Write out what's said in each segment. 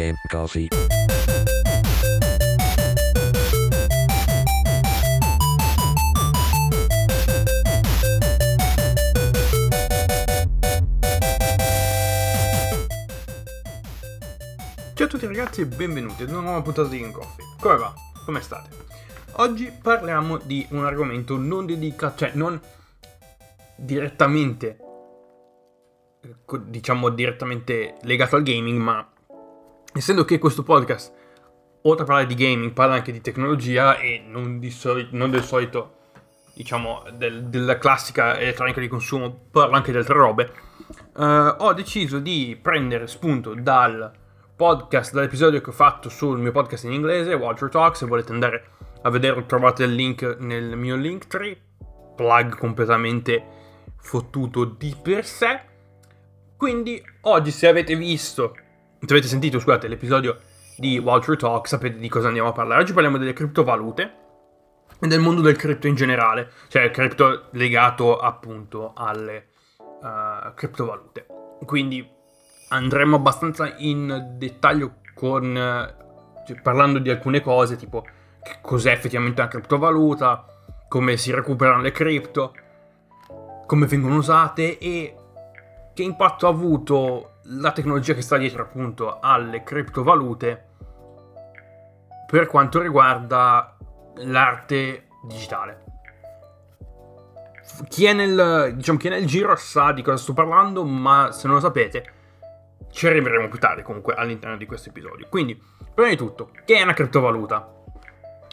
Game Coffee. Ciao a tutti ragazzi e benvenuti ad una nuova puntata di Game Coffee. Come va? Come state? Oggi parliamo di un argomento non dedicato, cioè non direttamente, eh, diciamo direttamente legato al gaming, ma essendo che questo podcast, oltre a parlare di gaming, parla anche di tecnologia e non, di soli- non del solito, diciamo, del- della classica elettronica di consumo, parla anche di altre robe, eh, ho deciso di prendere spunto dal podcast, dall'episodio che ho fatto sul mio podcast in inglese, Walter Talk, se volete andare a vederlo trovate il link nel mio link tree, plug completamente fottuto di per sé. Quindi oggi se avete visto, se avete sentito, scusate, l'episodio di Walter Talk, sapete di cosa andiamo a parlare. Oggi parliamo delle criptovalute e del mondo del cripto in generale, cioè il cripto legato appunto alle uh, criptovalute. Quindi andremo abbastanza in dettaglio con cioè, parlando di alcune cose, tipo che cos'è effettivamente una criptovaluta, come si recuperano le cripto, come vengono usate e che impatto ha avuto la tecnologia che sta dietro appunto alle criptovalute per quanto riguarda l'arte digitale. Chi è, nel, diciamo, chi è nel giro sa di cosa sto parlando, ma se non lo sapete, ci arriveremo più tardi comunque all'interno di questo episodio. Quindi, prima di tutto, che è una criptovaluta?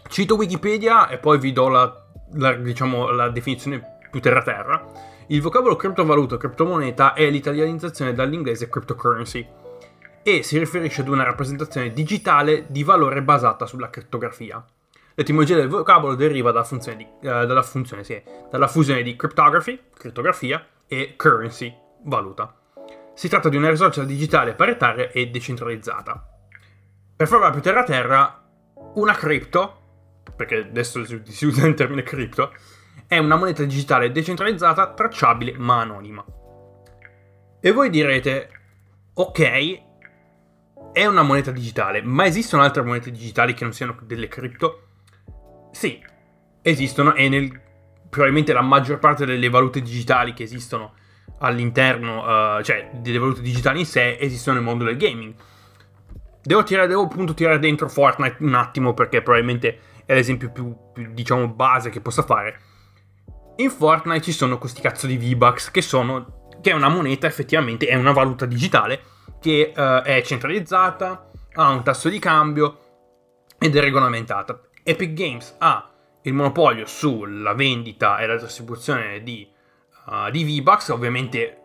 Cito Wikipedia e poi vi do la, la, diciamo, la definizione più terra-terra. Il vocabolo criptovaluta o criptomoneta è l'italianizzazione dall'inglese cryptocurrency e si riferisce ad una rappresentazione digitale di valore basata sulla crittografia. L'etimologia del vocabolo deriva dalla funzione, di, uh, dalla, funzione sì, dalla fusione di cryptography, crittografia, e currency, valuta. Si tratta di una risorsa digitale paritaria e decentralizzata. Per farla più terra-terra, una cripto, perché adesso si usa il termine cripto, è una moneta digitale decentralizzata, tracciabile ma anonima. E voi direte, ok, è una moneta digitale, ma esistono altre monete digitali che non siano delle cripto? Sì, esistono e nel, probabilmente la maggior parte delle valute digitali che esistono all'interno, uh, cioè delle valute digitali in sé, esistono nel mondo del gaming. Devo, tirare, devo appunto tirare dentro Fortnite un attimo perché probabilmente è l'esempio più, più, diciamo, base che possa fare. In Fortnite ci sono questi cazzo di V-Bucks che sono, che è una moneta effettivamente, è una valuta digitale che uh, è centralizzata, ha un tasso di cambio ed è regolamentata. Epic Games ha il monopolio sulla vendita e la distribuzione di, uh, di V-Bucks, ovviamente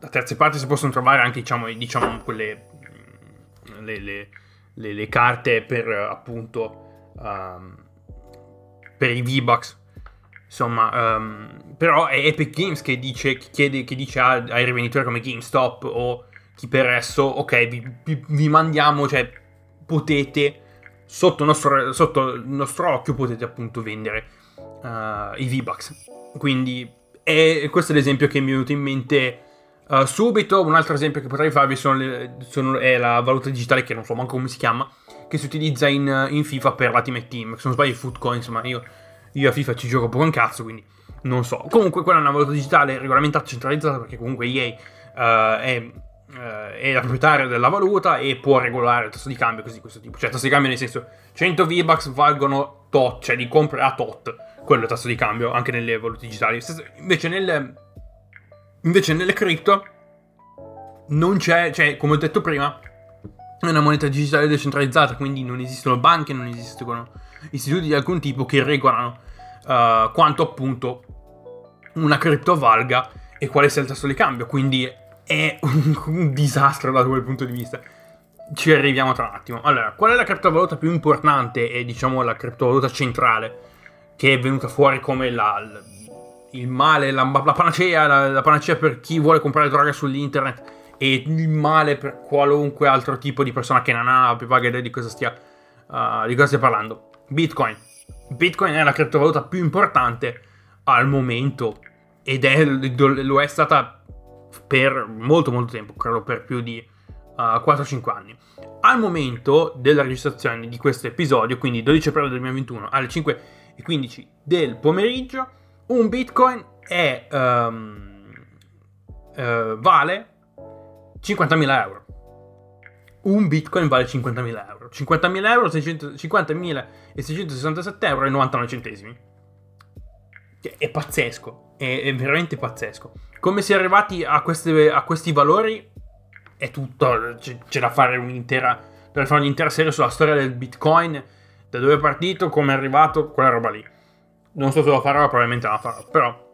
da terze parti si possono trovare anche diciamo, diciamo quelle le, le, le, le, carte per appunto um, per i V-Bucks insomma um, però è Epic Games che dice, che chiede, che dice ai rivenditori come GameStop o chi per esso ok vi, vi, vi mandiamo cioè potete sotto nostro, sotto il nostro occhio potete appunto vendere uh, i V-Bucks. Quindi è, questo è l'esempio che mi è venuto in mente uh, subito. Un altro esempio che potrei farvi sono le, sono, è la valuta digitale che non so manco come si chiama, che si utilizza in, in FIFA per l'Ultimate Team. Se non sbaglio i Food Coins, ma io, io a FIFA ci gioco poco un cazzo, quindi non so. Comunque quella è una valuta digitale regolamentata, centralizzata, perché comunque EA uh, è Uh, è la proprietaria della valuta e può regolare il tasso di cambio così questo tipo. Cioè, il tasso di cambio nel senso 100 V-Bucks valgono tot, cioè di compra a tot. Quello è il tasso di cambio anche nelle valute digitali. Invece nelle invece nelle cripto non c'è, cioè, come ho detto prima, è una moneta digitale decentralizzata, quindi non esistono banche, non esistono istituti di alcun tipo che regolano uh, quanto appunto una cripto valga e quale sia il tasso di cambio. Quindi è un, un, disastro da quel punto di vista. Ci arriviamo tra un attimo. Allora, qual è la criptovaluta più importante e diciamo la criptovaluta centrale che è venuta fuori come la, il male, la, la panacea, la, la, panacea per chi vuole comprare droga sull'internet e il male per qualunque altro tipo di persona che non ha la più vaga idea di cosa stia, uh, di cosa stia parlando. Bitcoin. Bitcoin è la criptovaluta più importante al momento ed è, lo è stata per molto molto tempo, credo per più di 4-5 anni. Al momento della registrazione di questo episodio, quindi 12 aprile 2021 alle 5.15 del pomeriggio, un bitcoin è, um, uh, vale 50.000 euro. Un bitcoin vale 50.000 euro. 50.000 euro, 50.667 euro e 99 centesimi. Che è pazzesco, è, è, veramente pazzesco. Come si è arrivati a, queste, a questi valori è tutto, c'è, c'è da fare un'intera, da fare un'intera serie sulla storia del bitcoin, da dove è partito, come è arrivato, quella roba lì. Non so se lo farò, probabilmente la farò, però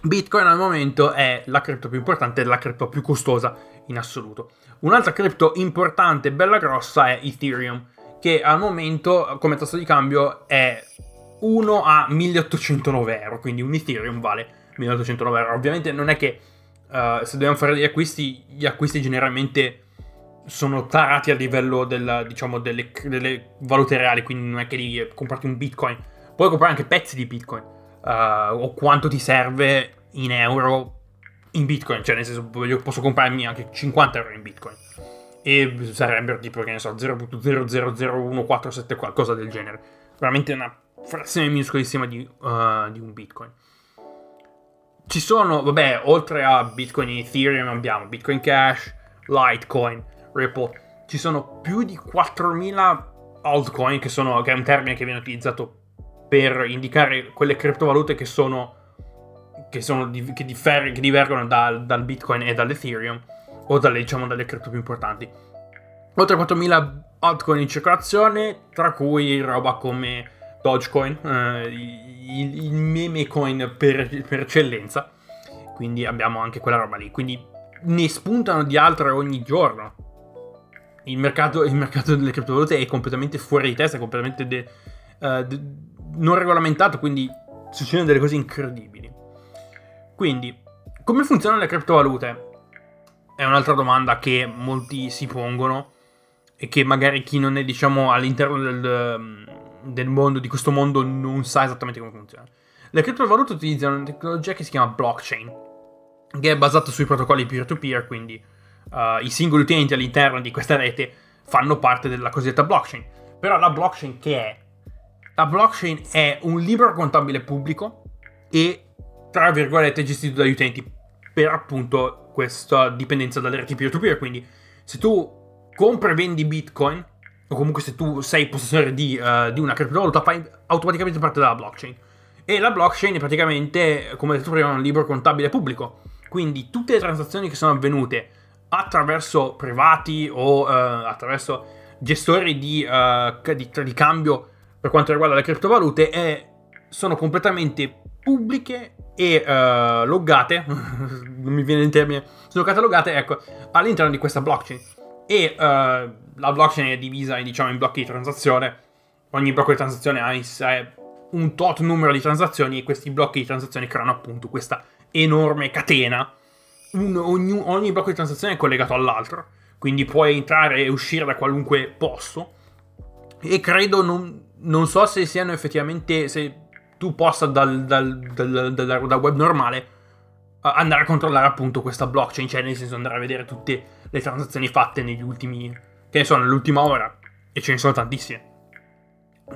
Bitcoin al momento è la cripto più importante la cripto più costosa in assoluto. Un'altra cripto importante, bella grossa, è Ethereum, che al momento come tasso di cambio è 1 a 1809 euro, quindi un Ethereum vale 1809 euro. Ovviamente non è che uh, se dobbiamo fare degli acquisti, gli acquisti generalmente sono tarati a livello del, diciamo, delle, delle, valute reali, quindi non è che devi comprarti un Bitcoin, puoi comprare anche pezzi di Bitcoin, uh, o quanto ti serve in euro in Bitcoin, cioè nel senso io posso comprarmi anche 50 euro in Bitcoin. E sarebbero tipo che ne so 0.0001474 qualcosa del genere. Veramente una frazione minuscolissima di, uh, di un Bitcoin. Ci sono vabbè oltre a Bitcoin e Ethereum abbiamo Bitcoin Cash Litecoin Ripple. Ci sono più di 4000 altcoin che sono che è un termine che viene utilizzato per indicare quelle criptovalute che sono che, sono, che, differ- che divergono dal, dal, Bitcoin e dall'Ethereum, o dalle, diciamo, dalle cripto più importanti. Oltre 4.000 altcoin in circolazione, tra cui roba come Dogecoin, eh, il, il, meme coin per, per eccellenza. Quindi abbiamo anche quella roba lì. Quindi ne spuntano di altre ogni giorno. Il mercato, il mercato delle criptovalute è completamente fuori di testa, è completamente de, uh, de, non regolamentato, quindi succedono delle cose incredibili. Quindi, come funzionano le criptovalute? È un'altra domanda che molti si pongono e che magari chi non è, diciamo, all'interno del, del mondo, di questo mondo, non sa esattamente come funziona. Le criptovalute utilizzano una tecnologia che si chiama blockchain, che è basata sui protocolli peer-to-peer, quindi uh, i singoli utenti all'interno di questa rete fanno parte della cosiddetta blockchain. Però la blockchain che è? La blockchain è un libro contabile pubblico e tra virgolette, gestito dagli utenti per appunto questa dipendenza dalle reti peer-to-peer. Quindi se tu compri e vendi Bitcoin, o comunque se tu sei possessore di, uh, di una criptovaluta, fai automaticamente parte della blockchain. E la blockchain è praticamente, come detto prima, un libro contabile pubblico. Quindi tutte le transazioni che sono avvenute attraverso privati o uh, attraverso gestori di, uh, di, di, cambio per quanto riguarda le criptovalute è, sono completamente pubbliche e uh, loggate, non mi viene in termine, sono loggate, ecco, all'interno di questa blockchain. E uh, la blockchain è divisa diciamo, in blocchi di transazione. Ogni blocco di transazione ha in sé un tot numero di transazioni e questi blocchi di transazione creano appunto questa enorme catena. Un, ogni, ogni blocco di transazione è collegato all'altro, quindi puoi entrare e uscire da qualunque posto. E credo, non, non so se siano effettivamente, se tu possa dal, dal, dal, dal web normale andare a controllare appunto questa blockchain, cioè nel senso andare a vedere tutte le transazioni fatte negli ultimi, che ne so, nell'ultima ora, e ce ne sono tantissime.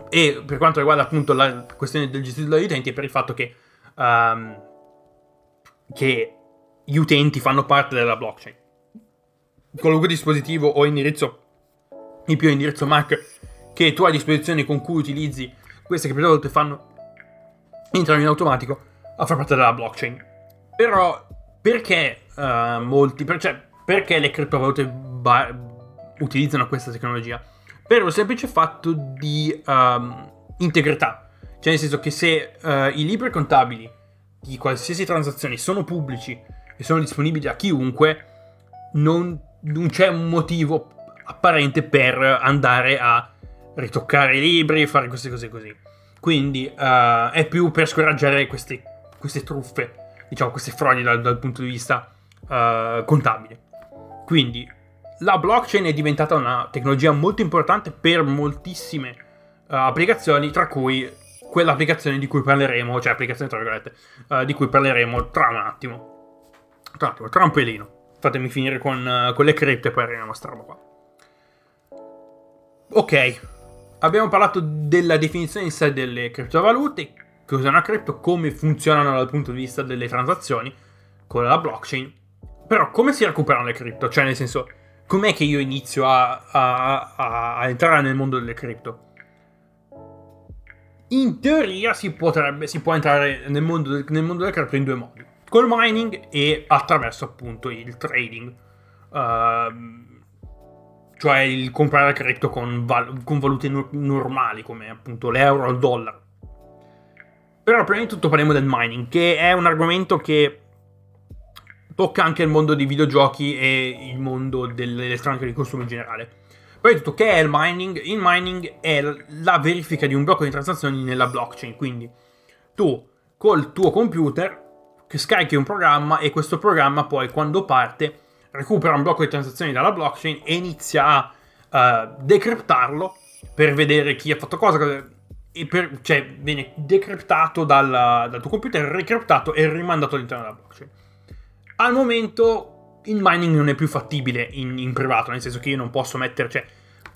E per quanto riguarda appunto la questione del gestito dagli utenti, è per il fatto che, um, che gli utenti fanno parte della blockchain. Qualunque dispositivo o indirizzo IP o indirizzo MAC che tu hai a disposizione con cui utilizzi queste criptovalute fanno entrano in automatico a far parte della blockchain. Però perché uh, molti, per, cioè, perché le criptovalute ba- utilizzano questa tecnologia? Per il semplice fatto di um, integrità. Cioè nel senso che se uh, i libri contabili di qualsiasi transazione sono pubblici e sono disponibili a chiunque, non, non c'è un motivo apparente per andare a ritoccare i libri fare queste cose così. Quindi uh, è più per scoraggiare queste, queste truffe, diciamo queste frodi dal, dal punto di vista uh, contabile. Quindi la blockchain è diventata una tecnologia molto importante per moltissime uh, applicazioni, tra cui quell'applicazione di cui parleremo, cioè applicazione tra virgolette, di cui parleremo tra un attimo. Tra un attimo, tra un pelino. fatemi finire con, uh, con le cripto e poi arriviamo a questa roba qua. Ok, abbiamo parlato della definizione in sé delle criptovalute, cos'è una cripto, come funzionano dal punto di vista delle transazioni con la blockchain. Però come si recuperano le cripto? Cioè nel senso, com'è che io inizio a, a, a, a entrare nel mondo delle cripto? In teoria si, potrebbe, si può entrare nel mondo, nel mondo delle cripto in due modi col mining e attraverso appunto il trading. Uh, cioè il comprare cripto con, val- con valute no- normali come appunto l'euro o il dollaro. Però prima di tutto parliamo del mining, che è un argomento che tocca anche il mondo dei videogiochi e il mondo dell'elettronica di consumo in generale. Prima di tutto, che è il mining? Il mining è la verifica di un blocco di transazioni nella blockchain, quindi tu col tuo computer scarichi un programma e questo programma poi quando parte recupera un blocco di transazioni dalla blockchain e inizia a uh, decriptarlo per vedere chi ha fatto cosa. Per, cioè viene decriptato dal, dal tuo computer, ricriptato e rimandato all'interno della blockchain. Al momento il mining non è più fattibile in, in privato, nel senso che io non posso mettere, cioè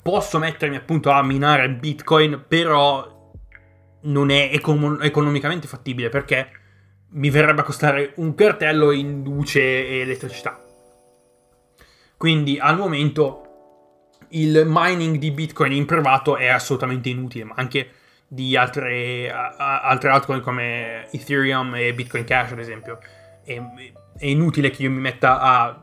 posso mettermi appunto a minare Bitcoin, però non è econ- economicamente fattibile perché mi verrebbe a costare un cartello in luce e elettricità. Quindi al momento il mining di Bitcoin in privato è assolutamente inutile, ma anche di altre, altre altcoin come Ethereum e Bitcoin Cash, ad esempio. È, è inutile che io mi metta a,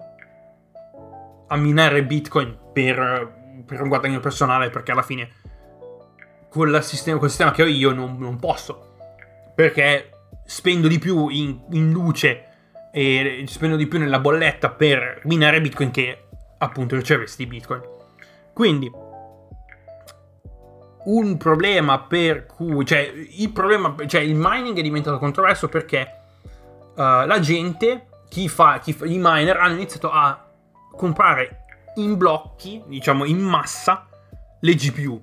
a minare Bitcoin per, per, un guadagno personale, perché alla fine con il sistema, sistema che ho io non, non posso. Perché spendo di più in, in luce e spendo di più nella bolletta per minare bitcoin che appunto ricevesti bitcoin. Quindi un problema per cui cioè il problema cioè il mining è diventato controverso perché uh, la gente chi fa, chi fa i miner hanno iniziato a comprare in blocchi diciamo in massa le GPU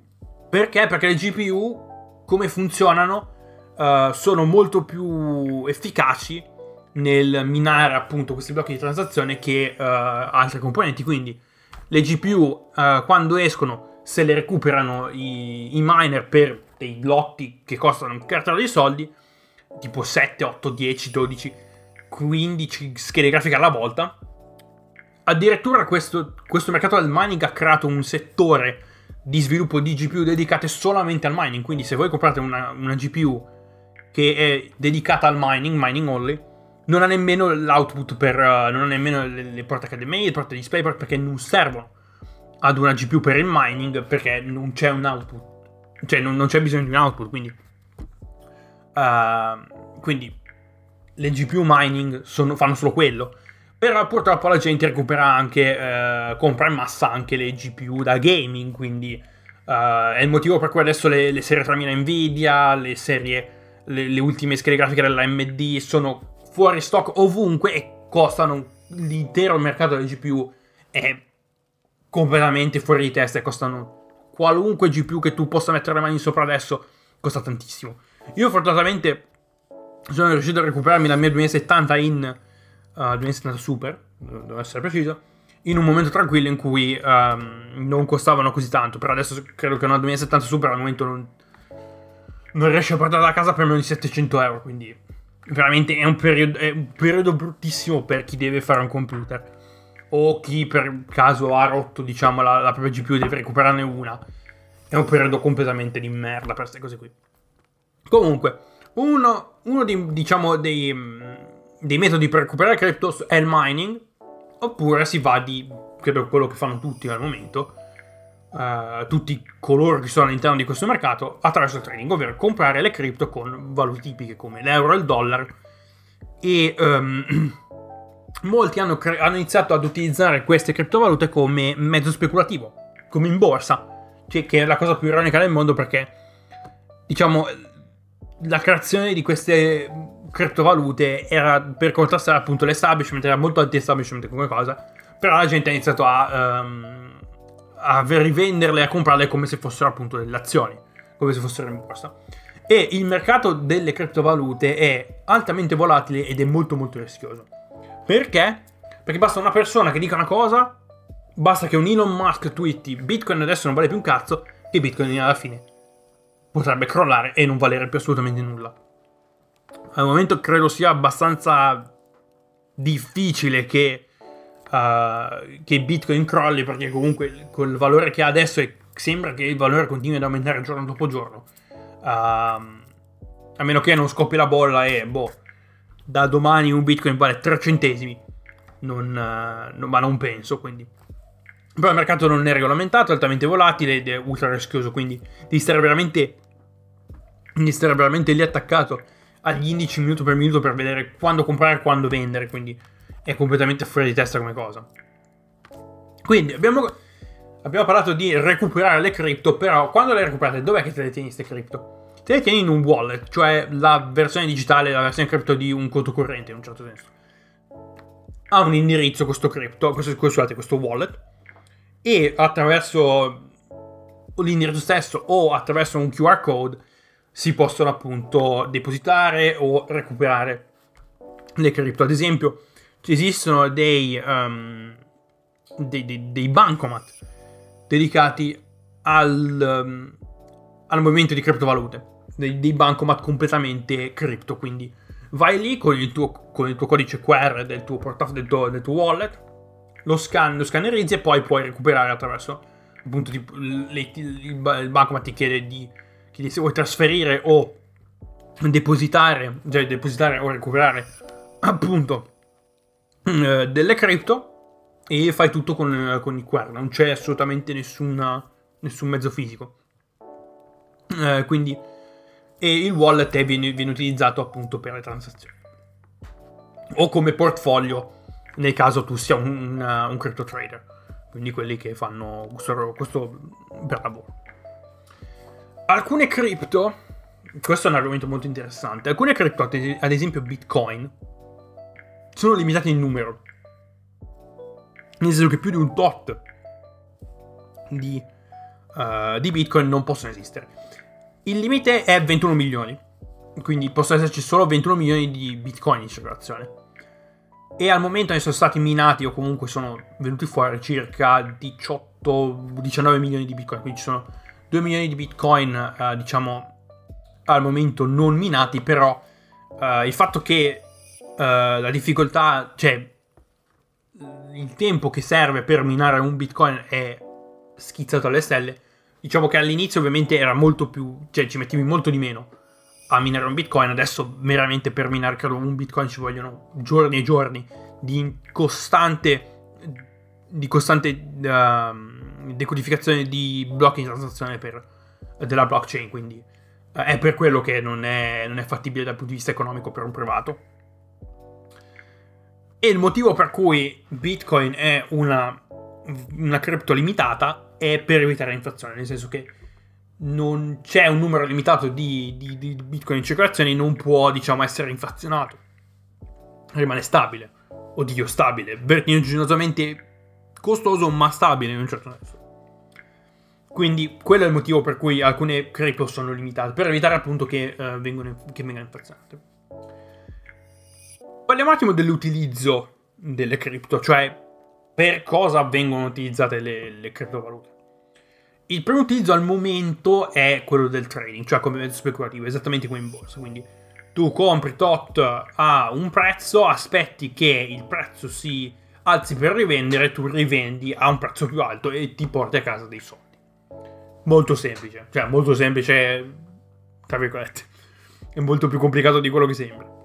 perché perché le GPU come funzionano uh, sono molto più efficaci nel minare appunto questi blocchi di transazione che uh, altre componenti. Quindi le GPU uh, eh, quando escono se le recuperano i, i, miner per dei lotti che costano un cartello di soldi, tipo 7, 8, 10, 12, 15 schede grafiche alla volta. Addirittura questo, questo mercato del mining ha creato un settore di sviluppo di GPU dedicate solamente al mining. Quindi se voi comprate una, una GPU che è dedicata al mining, mining only, non ha nemmeno l'output per... Uh, non ha nemmeno le, le porte HDMI, le porte DisplayPort perché non servono ad una GPU per il mining perché non c'è un output. Cioè non, non c'è bisogno di un output, quindi... Uh, quindi le GPU mining sono, fanno solo quello. Però purtroppo la gente recupera anche, uh, compra in massa anche le GPU da gaming, quindi uh, è il motivo per cui adesso le, le serie 3000 Nvidia, le serie le, le ultime schede grafiche dell'AMD sono fuori stock ovunque e costano l'intero mercato delle GPU è completamente fuori di testa e costano qualunque GPU che tu possa mettere le mani sopra adesso costa tantissimo. Io fortunatamente sono riuscito a recuperarmi la mia 2070 in uh, 2070 Super, devo essere preciso, in un momento tranquillo in cui um, non costavano così tanto, però adesso credo che una 2070 Super al momento non, non riesce a portarla a casa per meno di 700 euro. Quindi veramente è un, periodo, è un periodo bruttissimo per chi deve fare un computer. O chi per caso ha rotto, diciamo, la, la propria GPU e deve recuperarne una. È un periodo completamente di merda per queste cose qui. Comunque, uno, uno di, diciamo, dei, dei metodi per recuperare cryptos è il mining. Oppure si va di, credo quello che fanno tutti al momento, uh, tutti coloro che sono all'interno di questo mercato attraverso il trading, ovvero comprare le cripto con valute tipiche come l'euro e il dollaro. E um, molti hanno, cre- hanno iniziato ad utilizzare queste criptovalute come mezzo speculativo, come in borsa, cioè, che è la cosa più ironica del mondo perché, diciamo, la creazione di queste criptovalute era per contrastare appunto l'establishment, era molto anti-establishment come cosa, però la gente ha iniziato a um, a rivenderle e a comprarle come se fossero appunto delle azioni, come se fossero in borsa. E il mercato delle criptovalute è altamente volatile ed è molto molto rischioso. Perché? Perché basta una persona che dica una cosa, basta che un Elon Musk twitti Bitcoin adesso non vale più un cazzo, e Bitcoin alla fine potrebbe crollare e non valere più assolutamente nulla. Al momento credo sia abbastanza difficile che, uh, che Bitcoin crolli perché comunque col valore che ha adesso sembra che il valore continui ad aumentare giorno dopo giorno. Uh, a meno che non scoppi la bolla e boh, da domani un Bitcoin vale 3 centesimi. Non, uh, non, ma non penso, quindi. Però il mercato non è regolamentato, è altamente volatile ed è ultra rischioso, quindi devi stare veramente, devi stare veramente lì attaccato agli indici minuto per minuto per vedere quando comprare e quando vendere, quindi è completamente fuori di testa come cosa. Quindi abbiamo, abbiamo parlato di recuperare le cripto, però quando le recuperate dov'è che te le tieni queste cripto? Te le tieni in un wallet, cioè la versione digitale, la versione cripto di un conto corrente in un certo senso. Ha un indirizzo questo cripto, questo, scusate, questo wallet, e attraverso l'indirizzo stesso o attraverso un QR code si possono appunto depositare o recuperare le cripto. Ad esempio, esistono dei, um, dei, dei, dei, bancomat dedicati al, um, al movimento di criptovalute, dei, dei bancomat completamente cripto, quindi vai lì con il tuo, con il tuo codice QR del tuo portafoglio, del tuo, del tuo wallet, lo, scan, lo scannerizzi e poi puoi recuperare attraverso appunto tipo, le, il, bancomat ti chiede di quindi se vuoi trasferire o depositare, cioè depositare o recuperare appunto eh, delle cripto e fai tutto con, con il QR, non c'è assolutamente nessuna, nessun mezzo fisico. Eh, quindi e il wallet viene, viene, utilizzato appunto per le transazioni o come portfolio nel caso tu sia un, un crypto trader quindi quelli che fanno questo, questo per lavoro alcune cripto, questo è un argomento molto interessante, alcune cripto, ad esempio Bitcoin, sono limitate in numero. Nel senso che più di un tot di, uh, di Bitcoin non possono esistere. Il limite è 21 milioni, quindi possono esserci solo 21 milioni di Bitcoin in circolazione. E al momento ne sono stati minati o comunque sono venuti fuori circa 18-19 milioni di Bitcoin, quindi ci sono 2 milioni di bitcoin, eh, diciamo, al momento non minati, però eh, il fatto che la difficoltà, cioè il tempo che serve per minare un bitcoin è schizzato alle stelle, diciamo che all'inizio ovviamente era molto più, cioè ci mettevi molto di meno a minare un bitcoin, adesso meramente per minare un bitcoin ci vogliono giorni e giorni di costante di costante uh, decodificazione di blocchi di transazione per, della blockchain, quindi uh, è per quello che non è, non è, fattibile dal punto di vista economico per un privato. E il motivo per cui Bitcoin è una, una cripto limitata è per evitare l'inflazione, nel senso che non c'è un numero limitato di, di, di Bitcoin in circolazione, non può diciamo essere inflazionato, rimane stabile. Oddio, stabile, vertiginosamente costoso ma stabile in un certo senso. Quindi quello è il motivo per cui alcune cripto sono limitate, per evitare appunto che, uh, vengono, che vengano inflazionate. Parliamo un attimo dell'utilizzo delle cripto, cioè per cosa vengono utilizzate le, le criptovalute. Il primo utilizzo al momento è quello del trading, cioè come mezzo speculativo, esattamente come in borsa. Quindi tu compri tot a un prezzo, aspetti che il prezzo si alzi per rivendere, tu rivendi a un prezzo più alto e ti porti a casa dei soldi. Molto semplice, cioè molto semplice, tra virgolette. È molto più complicato di quello che sembra.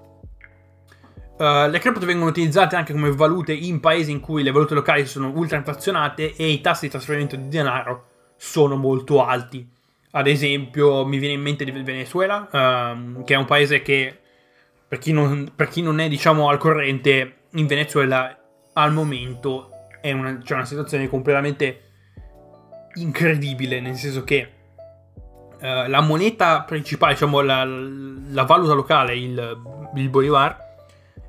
Uh, le cripto vengono utilizzate anche come valute in paesi in cui le valute locali sono ultra inflazionate e i tassi di trasferimento di denaro sono molto alti. Ad esempio, mi viene in mente il Venezuela, um, che è un paese che, per chi, non, per chi non è diciamo al corrente, in Venezuela al momento è una, c'è una situazione completamente incredibile, nel senso che uh, la moneta principale, diciamo la, la valuta locale, il, il, Bolivar,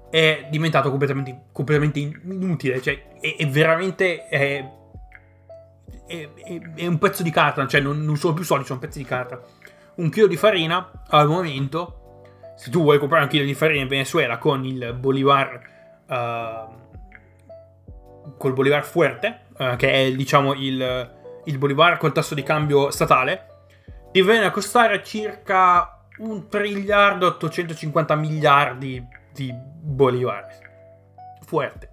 è diventato completamente, completamente inutile, cioè è, è veramente... È, è, è, un pezzo di carta, cioè non, non sono più soldi, sono pezzi di carta. Un chilo di farina al momento, se tu vuoi comprare un chilo di farina in Venezuela con il Bolivar uh, col Bolivar Fuerte, uh, che è diciamo il, il Bolivar col tasso di cambio statale, ti viene a costare circa un triliardo 850 miliardi di Bolivar Fuerte.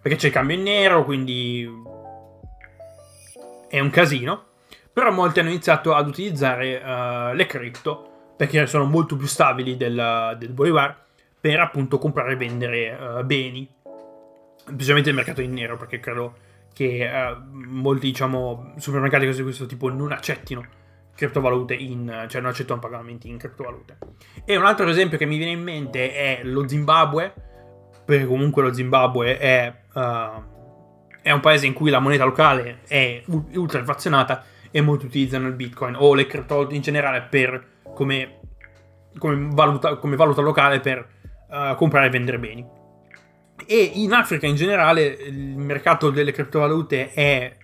Perché c'è il cambio in nero, quindi è un casino. Però molti hanno iniziato ad utilizzare uh, le cripto perché sono molto più stabili del, del Bolivar per appunto comprare e vendere uh, beni, specialmente nel mercato in nero, perché credo che uh, molti diciamo supermercati cose di questo tipo non accettino criptovalute in, cioè non accettano pagamenti in criptovalute. E un altro esempio che mi viene in mente è lo Zimbabwe, perché comunque lo Zimbabwe è, uh, è un paese in cui la moneta locale è ultra inflazionata e molti utilizzano il bitcoin o le criptovalute in generale per, come, come, valuta, come valuta locale per uh, comprare e vendere beni. E in Africa in generale il mercato delle criptovalute è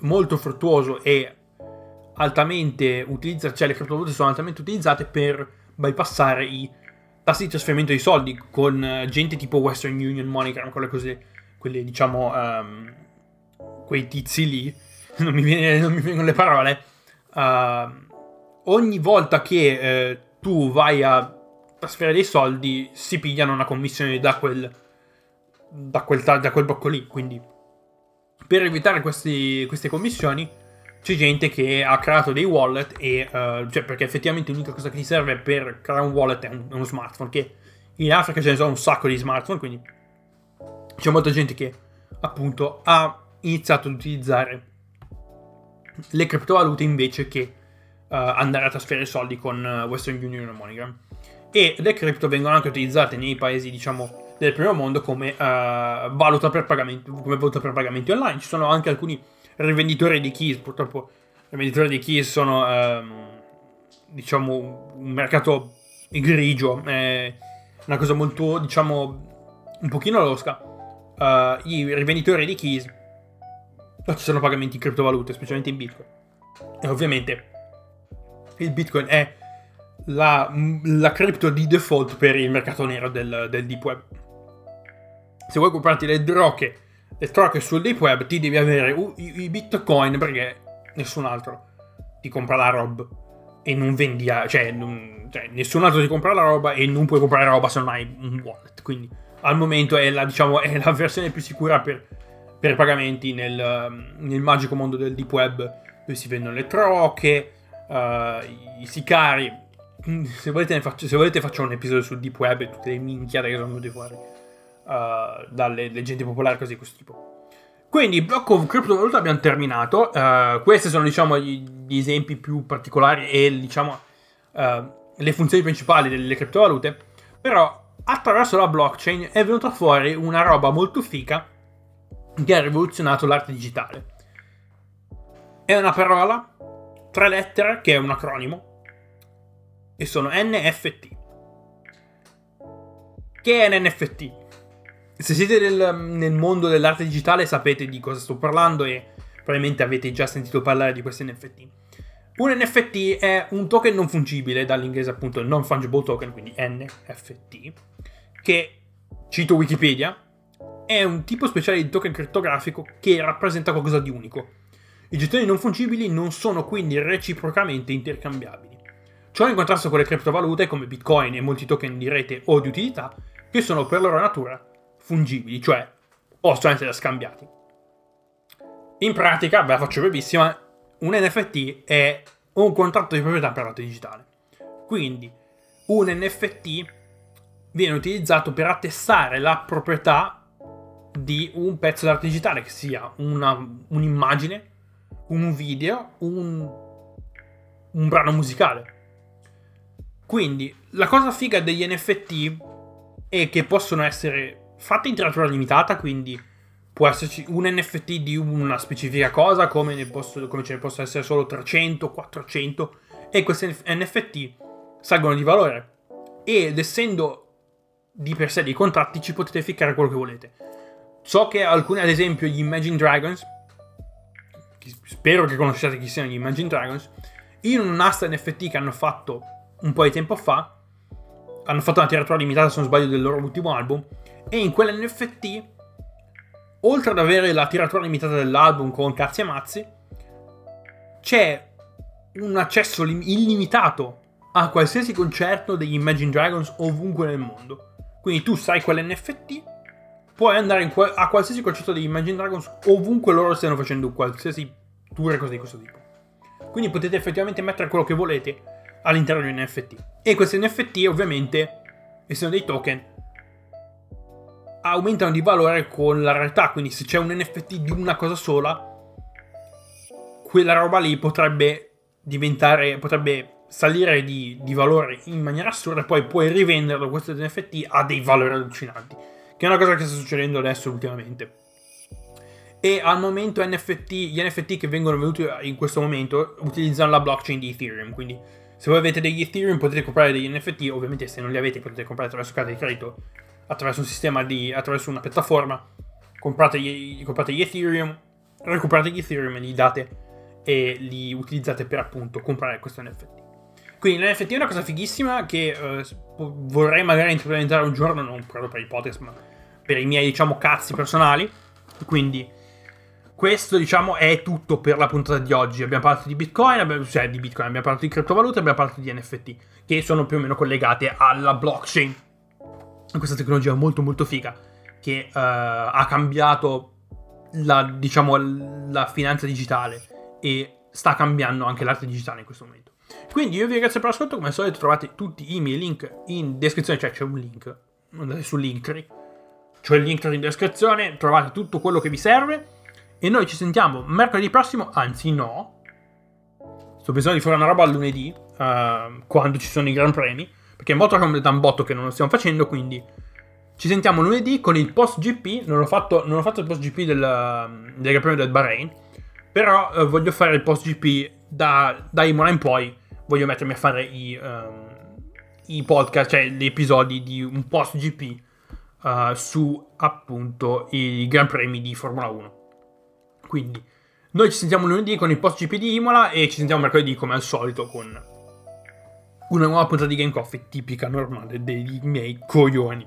molto fruttuoso e altamente utilizzato, cioè le criptovalute sono altamente utilizzate per bypassare i tassi di trasferimento di soldi con eh, gente tipo Western Union, MoneyGram, quelle cose, quelle diciamo, um, quei tizi lì, non mi, viene, non mi vengono le parole, uh, ogni volta che uh, tu vai a trasferire dei soldi si pigliano una commissione da quel, da quel, da quel blocco lì, quindi. Per evitare questi, queste commissioni c'è gente che ha creato dei wallet e uh, cioè perché effettivamente l'unica cosa che ti serve per creare un wallet è, un, è uno smartphone che in Africa ce ne sono un sacco di smartphone quindi c'è molta gente che appunto ha iniziato ad utilizzare le criptovalute invece che uh, andare a trasferire soldi con uh, Western Union o MoneyGram e le cripto vengono anche utilizzate nei paesi diciamo del primo mondo come, valuta per pagamenti, come valuta per pagamenti online. Ci sono anche alcuni rivenditori di keys. Purtroppo i rivenditori di keys sono, ehm, diciamo, un mercato grigio, è una cosa molto, diciamo, un pochino losca. Uh, I rivenditori di keys ci sono pagamenti in criptovalute, specialmente in Bitcoin. E ovviamente il Bitcoin è la, la cripto di default per il mercato nero del, del deep web. Se vuoi comprarti le droche le troche sul deep web ti devi avere i, i bitcoin perché nessun altro ti compra la roba e non vendi, cioè, non, cioè, nessun altro ti compra la roba e non puoi comprare roba se non hai un wallet. Quindi al momento è la, diciamo, è la versione più sicura per, per pagamenti nel, nel, magico mondo del deep web dove si vendono le troche, uh, i sicari. Se volete, faccio, se volete faccio un episodio sul deep web e tutte le minchiate che sono venute fuori uh, dalle leggende popolari così di questo tipo. Quindi, blocco of criptovaluta abbiamo terminato. Uh, questi sono, diciamo, gli, gli, esempi più particolari e, diciamo, uh, le funzioni principali delle criptovalute. Però, attraverso la blockchain è venuta fuori una roba molto fica che ha rivoluzionato l'arte digitale. È una parola, tre lettere, che è un acronimo, e sono NFT. Che è un NFT? Se siete nel, nel, mondo dell'arte digitale sapete di cosa sto parlando e probabilmente avete già sentito parlare di questi NFT. Un NFT è un token non fungibile, dall'inglese appunto non fungible token, quindi NFT, che, cito Wikipedia, è un tipo speciale di token criptografico che rappresenta qualcosa di unico. I gettoni non fungibili non sono quindi reciprocamente intercambiabili. Ciò in contrasto con le criptovalute come Bitcoin e molti token di rete o di utilità, che sono per loro natura fungibili, cioè possono essere scambiati. In pratica, ve la faccio brevissima, un NFT è un contratto di proprietà per l'arte digitale. Quindi un NFT viene utilizzato per attestare la proprietà di un pezzo d'arte digitale, che sia una, un'immagine, un video, un, un brano musicale. Quindi la cosa figa degli NFT è che possono essere fatta in tiratura limitata, quindi può esserci un NFT di una specifica cosa, come, posso, come ce ne possono essere solo 300, 400, e questi NFT salgono di valore. Ed essendo di per sé dei contratti, ci potete ficcare quello che volete. So che alcuni, ad esempio, gli Imagine Dragons, spero che conosciate chi siano gli Imagine Dragons, in un'asta NFT che hanno fatto un po' di tempo fa, hanno fatto una tiratura limitata, se non sbaglio, del loro ultimo album, e in quell'NFT oltre ad avere la tiratura limitata dell'album con cazzi e mazzi, c'è un accesso lim- illimitato a qualsiasi concerto degli Imagine Dragons ovunque nel mondo. Quindi tu sai quell'NFT, puoi andare qua- a qualsiasi concerto degli Imagine Dragons ovunque loro stiano facendo qualsiasi tour e cose di questo tipo. Quindi potete effettivamente mettere quello che volete all'interno di un NFT. E questi NFT ovviamente, essendo dei token, aumentano di valore con la realtà. Quindi se c'è un NFT di una cosa sola, quella roba lì potrebbe diventare, potrebbe salire di, di valore in maniera assurda e poi puoi rivenderlo questo NFT a dei valori allucinanti. Che è una cosa che sta succedendo adesso ultimamente. E al momento NFT, gli NFT che vengono venduti in questo momento utilizzano la blockchain di Ethereum. Quindi se voi avete degli Ethereum potete comprare degli NFT, ovviamente se non li avete potete comprare attraverso carta di credito, attraverso un sistema di, attraverso una piattaforma. Comprate gli, comprate gli Ethereum, recuperate gli Ethereum e li date e li utilizzate per appunto comprare questo NFT. Quindi l'NFT è una cosa fighissima che eh, vorrei magari implementare un giorno, non proprio per i podcast, ma per i miei, diciamo, cazzi personali. Quindi questo, diciamo, è tutto per la puntata di oggi. Abbiamo parlato di Bitcoin, abbiamo, cioè di Bitcoin, abbiamo parlato di criptovalute, abbiamo parlato di NFT, che sono più o meno collegate alla blockchain. Questa tecnologia molto molto figa che uh, ha cambiato la, diciamo, la finanza digitale e sta cambiando anche l'arte digitale in questo momento. Quindi io vi ringrazio per l'ascolto, come al solito trovate tutti i miei link in descrizione, cioè c'è un link, andate su Linktree, c'è il link in descrizione, trovate tutto quello che vi serve e noi ci sentiamo mercoledì prossimo, anzi no, sto pensando di fare una roba lunedì, uh, quando ci sono i Gran Premi, perché è molto da un botto che non lo stiamo facendo, quindi ci sentiamo lunedì con il post GP, non ho fatto, non ho fatto il post GP del, del Gran Premio del Bahrain, però uh, voglio fare il post GP da, da Imola in poi voglio mettermi a fare i, um, i podcast, cioè gli episodi di un post GP uh, eh, su appunto i Gran Premi di Formula 1. Quindi noi ci sentiamo lunedì con il post GP di Imola e ci sentiamo mercoledì come al solito con una nuova puntata di Game Coffee tipica normale dei miei coglioni.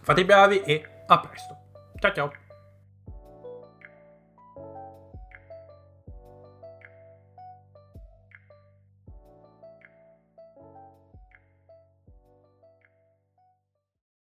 Fate i bravi e a presto. Ciao ciao.